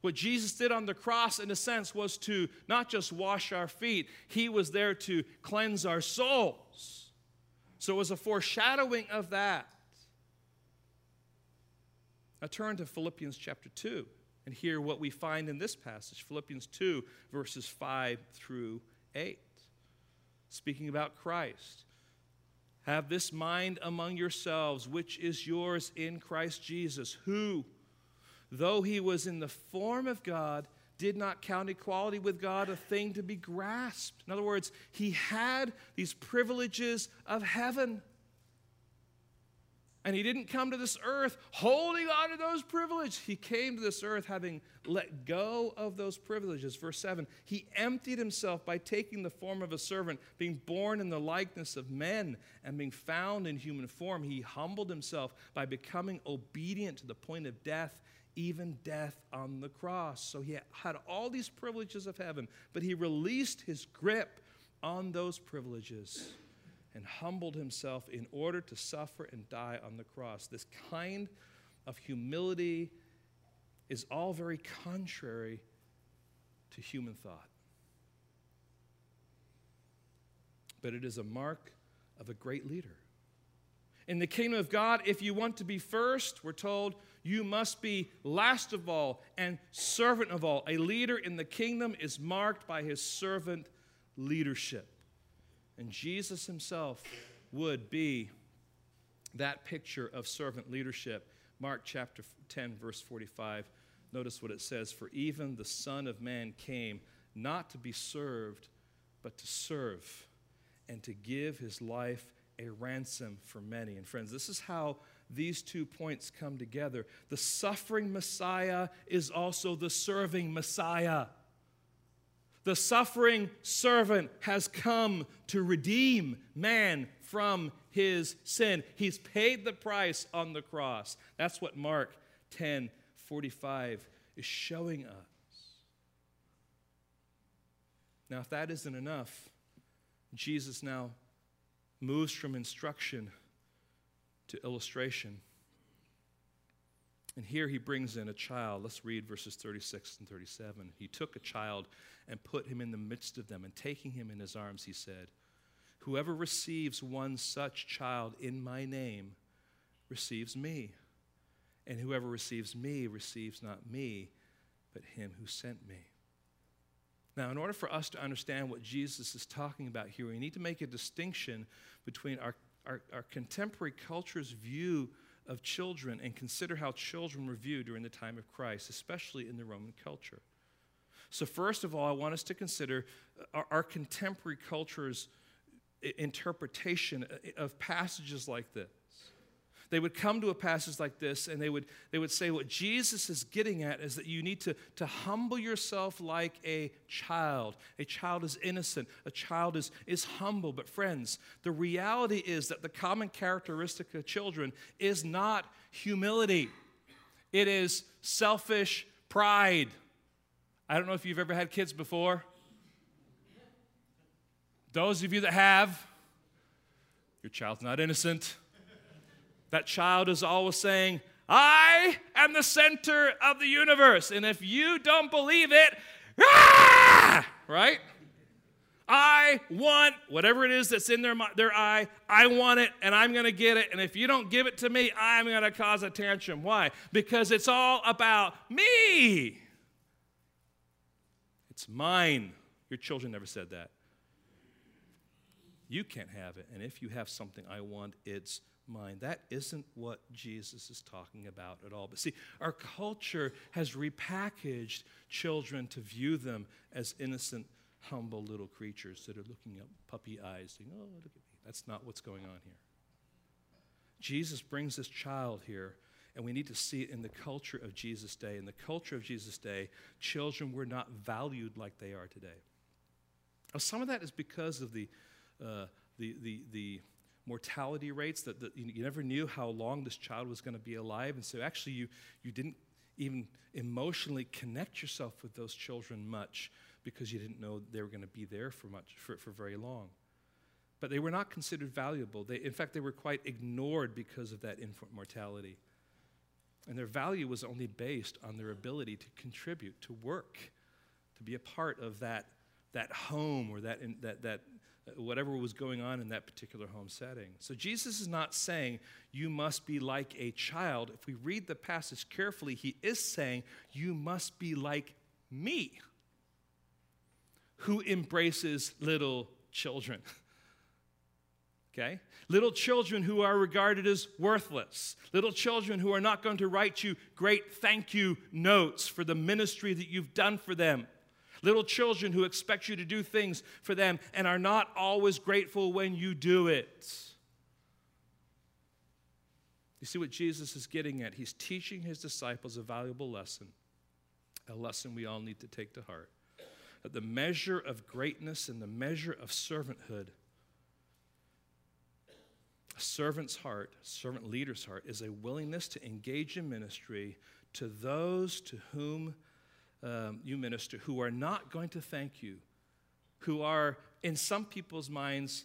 S1: What Jesus did on the cross, in a sense, was to not just wash our feet, He was there to cleanse our souls. So it was a foreshadowing of that. Now turn to Philippians chapter 2 and hear what we find in this passage Philippians 2, verses 5 through 8. Speaking about Christ. Have this mind among yourselves, which is yours in Christ Jesus, who though he was in the form of God, did not count equality with God a thing to be grasped. In other words, he had these privileges of heaven. And he didn't come to this earth holding on to those privileges. He came to this earth having let go of those privileges. Verse 7 He emptied himself by taking the form of a servant, being born in the likeness of men, and being found in human form. He humbled himself by becoming obedient to the point of death, even death on the cross. So he had all these privileges of heaven, but he released his grip on those privileges and humbled himself in order to suffer and die on the cross. This kind of humility is all very contrary to human thought. But it is a mark of a great leader. In the kingdom of God, if you want to be first, we're told you must be last of all and servant of all. A leader in the kingdom is marked by his servant leadership. And Jesus himself would be that picture of servant leadership. Mark chapter 10, verse 45. Notice what it says For even the Son of Man came not to be served, but to serve and to give his life a ransom for many. And friends, this is how these two points come together. The suffering Messiah is also the serving Messiah. The suffering servant has come to redeem man from his sin. He's paid the price on the cross. That's what Mark 10 45 is showing us. Now, if that isn't enough, Jesus now moves from instruction to illustration. And here he brings in a child. Let's read verses 36 and 37. He took a child and put him in the midst of them, and taking him in his arms, he said, Whoever receives one such child in my name receives me. And whoever receives me receives not me, but him who sent me. Now, in order for us to understand what Jesus is talking about here, we need to make a distinction between our, our, our, contemporary culture's view of children and consider how children were viewed during the time of Christ, especially in the Roman culture. So, first of all, I want us to consider uh, our, our contemporary culture's uh, interpretation uh, of passages like this. They would come to a passage like this and they would, they would say, What Jesus is getting at is that you need to, to humble yourself like a child. A child is innocent, a child is, is humble. But, friends, the reality is that the common characteristic of children is not humility, it is selfish pride. I don't know if you've ever had kids before. Those of you that have, your child's not innocent. That child is always saying, I am the center of the universe. And if you don't believe it, ah! right? I want whatever it is that's in their, their eye, I want it and I'm going to get it. And if you don't give it to me, I'm going to cause a tantrum. Why? Because it's all about me. It's mine. Your children never said that. You can't have it. And if you have something I want, it's mine. That isn't what Jesus is talking about at all. But see, our culture has repackaged children to view them as innocent, humble little creatures that are looking up puppy eyes, saying, Oh, look at me. That's not what's going on here. Jesus brings this child here, and we need to see it in the culture of Jesus' day. In the culture of Jesus' day, children were not valued like they are today. Now, some of that is because of the, uh, the, the, the mortality rates that, you never knew how long this child was going to be alive. And so actually, you, you didn't even emotionally connect yourself with those children much because you didn't know they were going to be there for much for, for very long but they were not considered valuable they, in fact they were quite ignored because of that infant mortality and their value was only based on their ability to contribute to work to be a part of that that home or that, that, that uh, whatever was going on in that particular home setting. So Jesus is not saying you must be like a child. If we read the passage carefully, he is saying you must be like me, who embraces little children. (laughs) Okay? Little children who are regarded as worthless. Little children who are not going to write you great thank you notes for the ministry that you've done for them. Little children who expect you to do things for them and are not always grateful when you do it. You see what Jesus is getting at? He's teaching his disciples a valuable lesson, a lesson we all need to take to heart. That the measure of greatness and the measure of servanthood, a servant's heart, servant leader's heart, is a willingness to engage in ministry to those to whom um, you minister who are not going to thank you, who are, in some people's minds,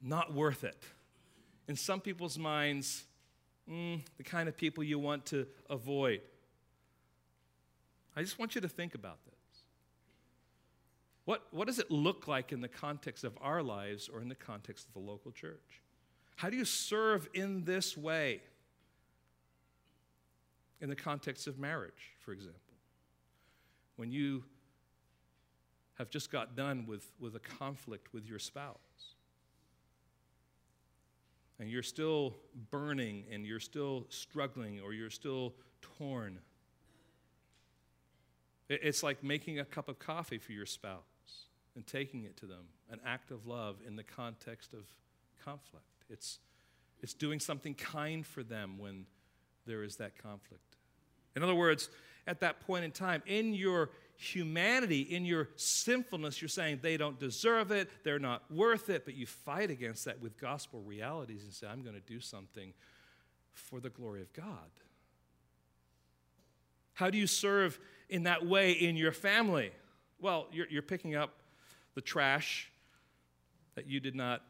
S1: not worth it. In some people's minds, mm, the kind of people you want to avoid. I just want you to think about this. What, what does it look like in the context of our lives or in the context of the local church? How do you serve in this way? In the context of marriage, for example. When you have just got done with, with a conflict with your spouse, and you're still burning and you're still struggling or you're still torn. It's like making a cup of coffee for your spouse and taking it to them, an act of love in the context of conflict. It's, it's doing something kind for them when there is that conflict. In other words, at that point in time, in your humanity, in your sinfulness, you're saying they don't deserve it, they're not worth it, but you fight against that with gospel realities and say, I'm going to do something for the glory of God. How do you serve in that way in your family? Well, you're, you're picking up the trash that you did not.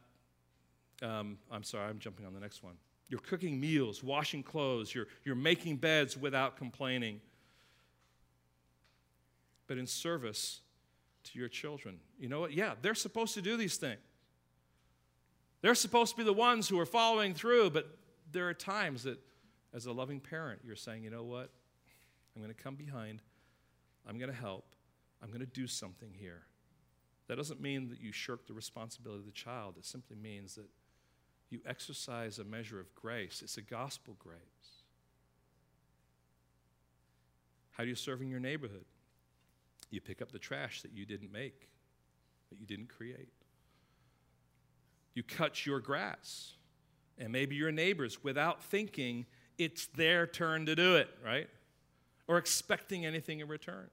S1: Um, I'm sorry, I'm jumping on the next one. You're cooking meals, washing clothes, you're, you're making beds without complaining but in service to your children. You know what? Yeah, they're supposed to do these things. They're supposed to be the ones who are following through, but there are times that, as a loving parent, you're saying, you know what? I'm going to come behind. I'm going to help. I'm going to do something here. That doesn't mean that you shirk the responsibility of the child. It simply means that you exercise a measure of grace. It's a gospel grace. How do you serve in your neighborhood? You pick up the trash that you didn't make, that you didn't create. You cut your grass, and maybe your neighbors, without thinking, it's their turn to do it, right? Or expecting anything in return.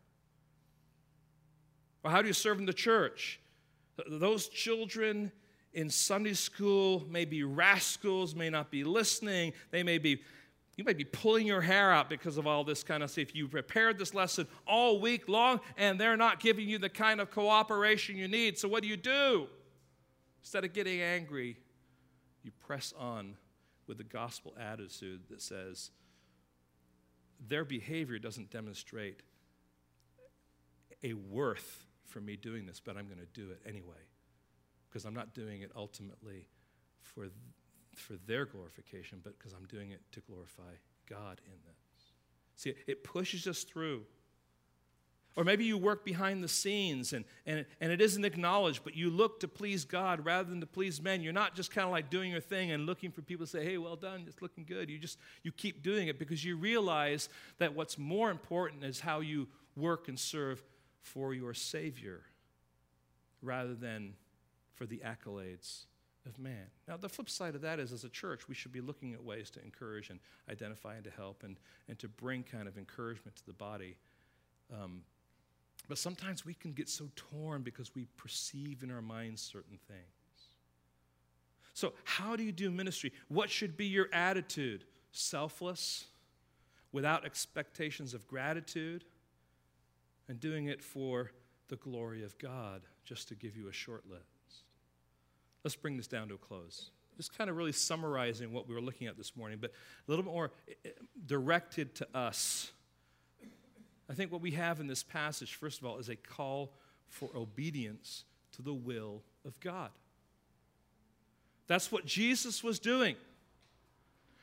S1: Or how do you serve in the church? Those children in Sunday school may be rascals, may not be listening, they may be you may be pulling your hair out because of all this kind of stuff. You prepared this lesson all week long and they're not giving you the kind of cooperation you need. So, what do you do? Instead of getting angry, you press on with the gospel attitude that says, their behavior doesn't demonstrate a worth for me doing this, but I'm going to do it anyway because I'm not doing it ultimately for for their glorification, but because I'm doing it to glorify God in this. See, it pushes us through. Or maybe you work behind the scenes and, and, and it isn't acknowledged, but you look to please God rather than to please men. You're not just kind of like doing your thing and looking for people to say, hey, well done, it's looking good. You just you keep doing it because you realize that what's more important is how you work and serve for your Savior rather than for the accolades of man. Now, the flip side of that is, as a church, we should be looking at ways to encourage and identify and to help and, and to bring kind of encouragement to the body. Um, but sometimes we can get so torn because we perceive in our minds certain things. So, how do you do ministry? What should be your attitude? Selfless, without expectations of gratitude, and doing it for the glory of God, just to give you a short list. Let's bring this down to a close. Just kind of really summarizing what we were looking at this morning, but a little more eh, eh, directed to us. I think what we have in this passage, first of all, is a call for obedience to the will of God. That's what Jesus was doing.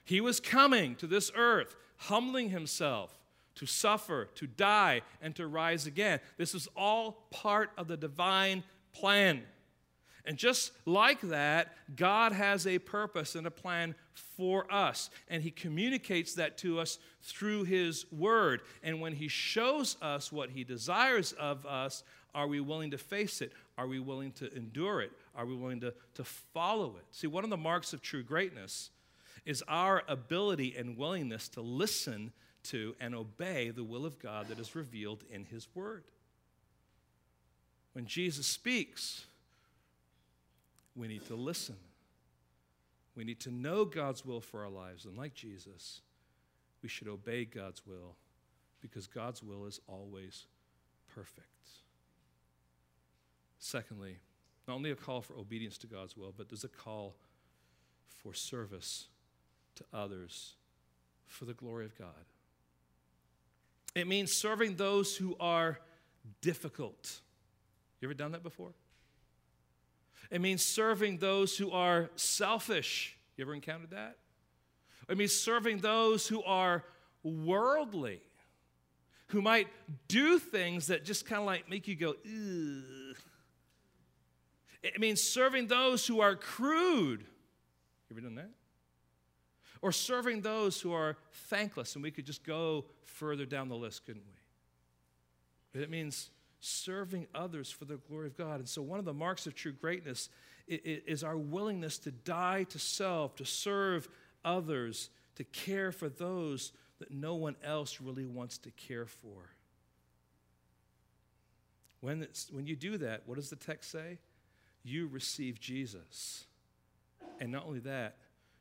S1: He was coming to this earth, humbling himself to suffer, to die, and to rise again. This is all part of the divine plan. And just like that, God has a purpose and a plan for us. And He communicates that to us through His Word. And when He shows us what He desires of us, are we willing to face it? Are we willing to endure it? Are we willing to, to follow it? See, one of the marks of true greatness is our ability and willingness to listen to and obey the will of God that is revealed in His Word. When Jesus speaks, we need to listen. We need to know God's will for our lives. And like Jesus, we should obey God's will because God's will is always perfect. Secondly, not only a call for obedience to God's will, but there's a call for service to others for the glory of God. It means serving those who are difficult. You ever done that before? It means serving those who are selfish. You ever encountered that? It means serving those who are worldly, who might do things that just kind of like make you go. It means serving those who are crude. You ever done that? Or serving those who are thankless, and we could just go further down the list, couldn't we? It means serving others for the glory of God. And so, one of the marks of true greatness is our willingness to die to self, to serve others, to care for those that no one else really wants to care for. When, when you do that, what does the text say? You receive Jesus. And not only that,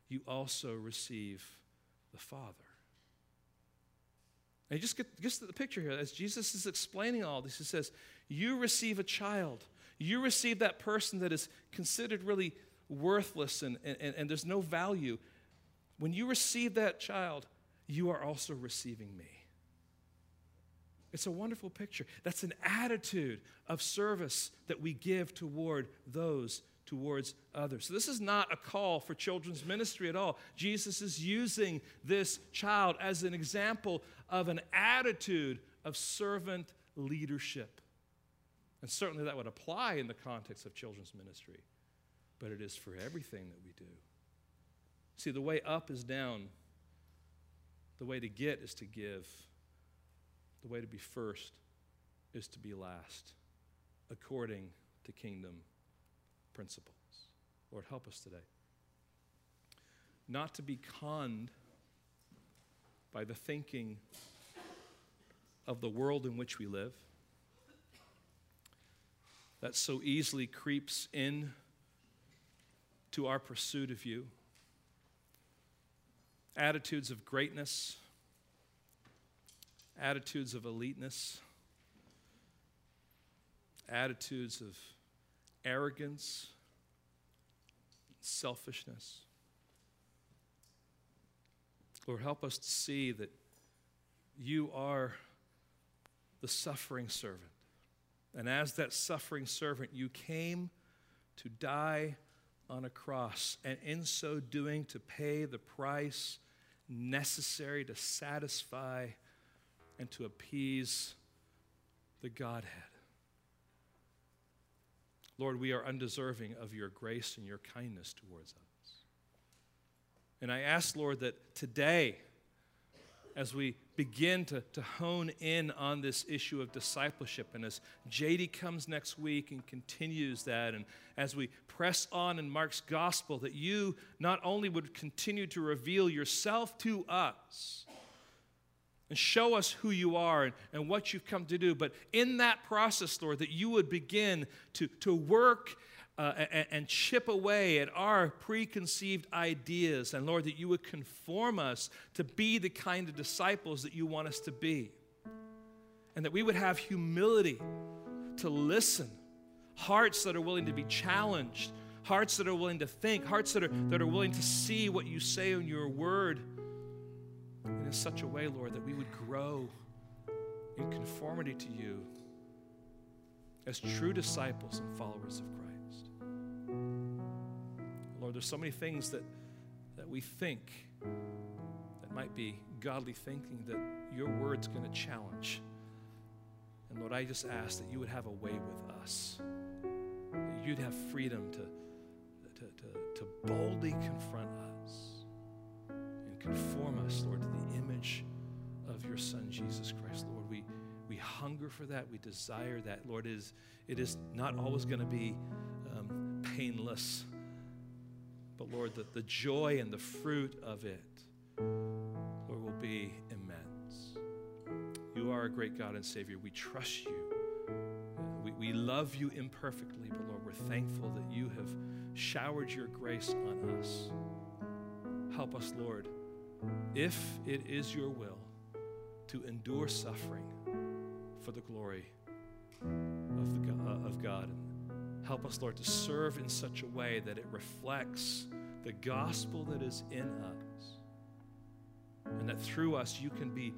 S1: you also receive the Father. And you just get, just the picture here. As Jesus is explaining all this, he says, You receive a child. You receive that person that is considered really worthless and, and, and there's no value. When you receive that child, you are also receiving me. It's a wonderful picture. That's an attitude of service that we give toward those towards others. So, this is not a call for children's ministry at all. Jesus is using this child as an example of an attitude of servant leadership. And certainly that would apply in the context of children's ministry, but it is for everything that we do. See, the way up is down, the way to get is to give, the way to be first is to be last, according to kingdom principles. Lord, help us today. Not to be conned by the thinking of the world in which we live that so easily creeps in to our pursuit of you. Attitudes of greatness, attitudes of eliteness, attitudes of arrogance, selfishness. Lord, help us to see that you are the suffering servant. And as that suffering servant, you came to die on a cross, and in so doing, to pay the price necessary to satisfy and to appease the Godhead. Lord, we are undeserving of your grace and your kindness towards us. And I ask, Lord, that today, as we begin to, to hone in on this issue of discipleship, and as JD comes next week and continues that, and as we press on in Mark's gospel, that you not only would continue to reveal yourself to us, and show us who you are and, and what you've come to do. But in that process, Lord, that you would begin to, to work uh, and, and, chip away at our preconceived ideas. And Lord, that you would conform us to be the kind of disciples that you want us to be. And that we would have humility to listen, hearts that are willing to be challenged, hearts that are willing to think, hearts that are, that are willing to see what you say in your word in such a way, Lord, that we would grow in conformity to you as true disciples and followers of Christ. Lord, there's so many things that, that we think that might be godly thinking that your word's going to challenge. And Lord, I just ask that you would have a way with us, that you'd have freedom to, to, to, to boldly confront us conform us, Lord, to the image of your Son, Jesus Christ, Lord. We, we hunger for that. We desire that. Lord, it is, it is not always going to be um, painless, but Lord, the, the joy and the fruit of it, Lord, will be immense. You are a great God and Savior. We trust you. We, we love you imperfectly, but Lord, we're thankful that you have showered your grace on us. Help us, Lord if it is your will to endure suffering for the glory of, the, uh, of God. And help us, Lord, to serve in such a way that it reflects the gospel that is in us. And that through us you can be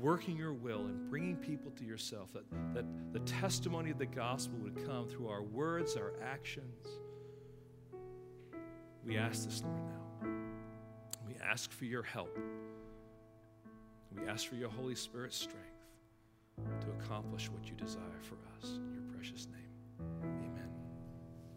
S1: working your will and bringing people to yourself. That, that the testimony of the gospel would come through our words, our actions. We ask this, Lord, now. Ask for your help. We ask for your Holy Spirit's strength to accomplish what you desire for us. In your precious name.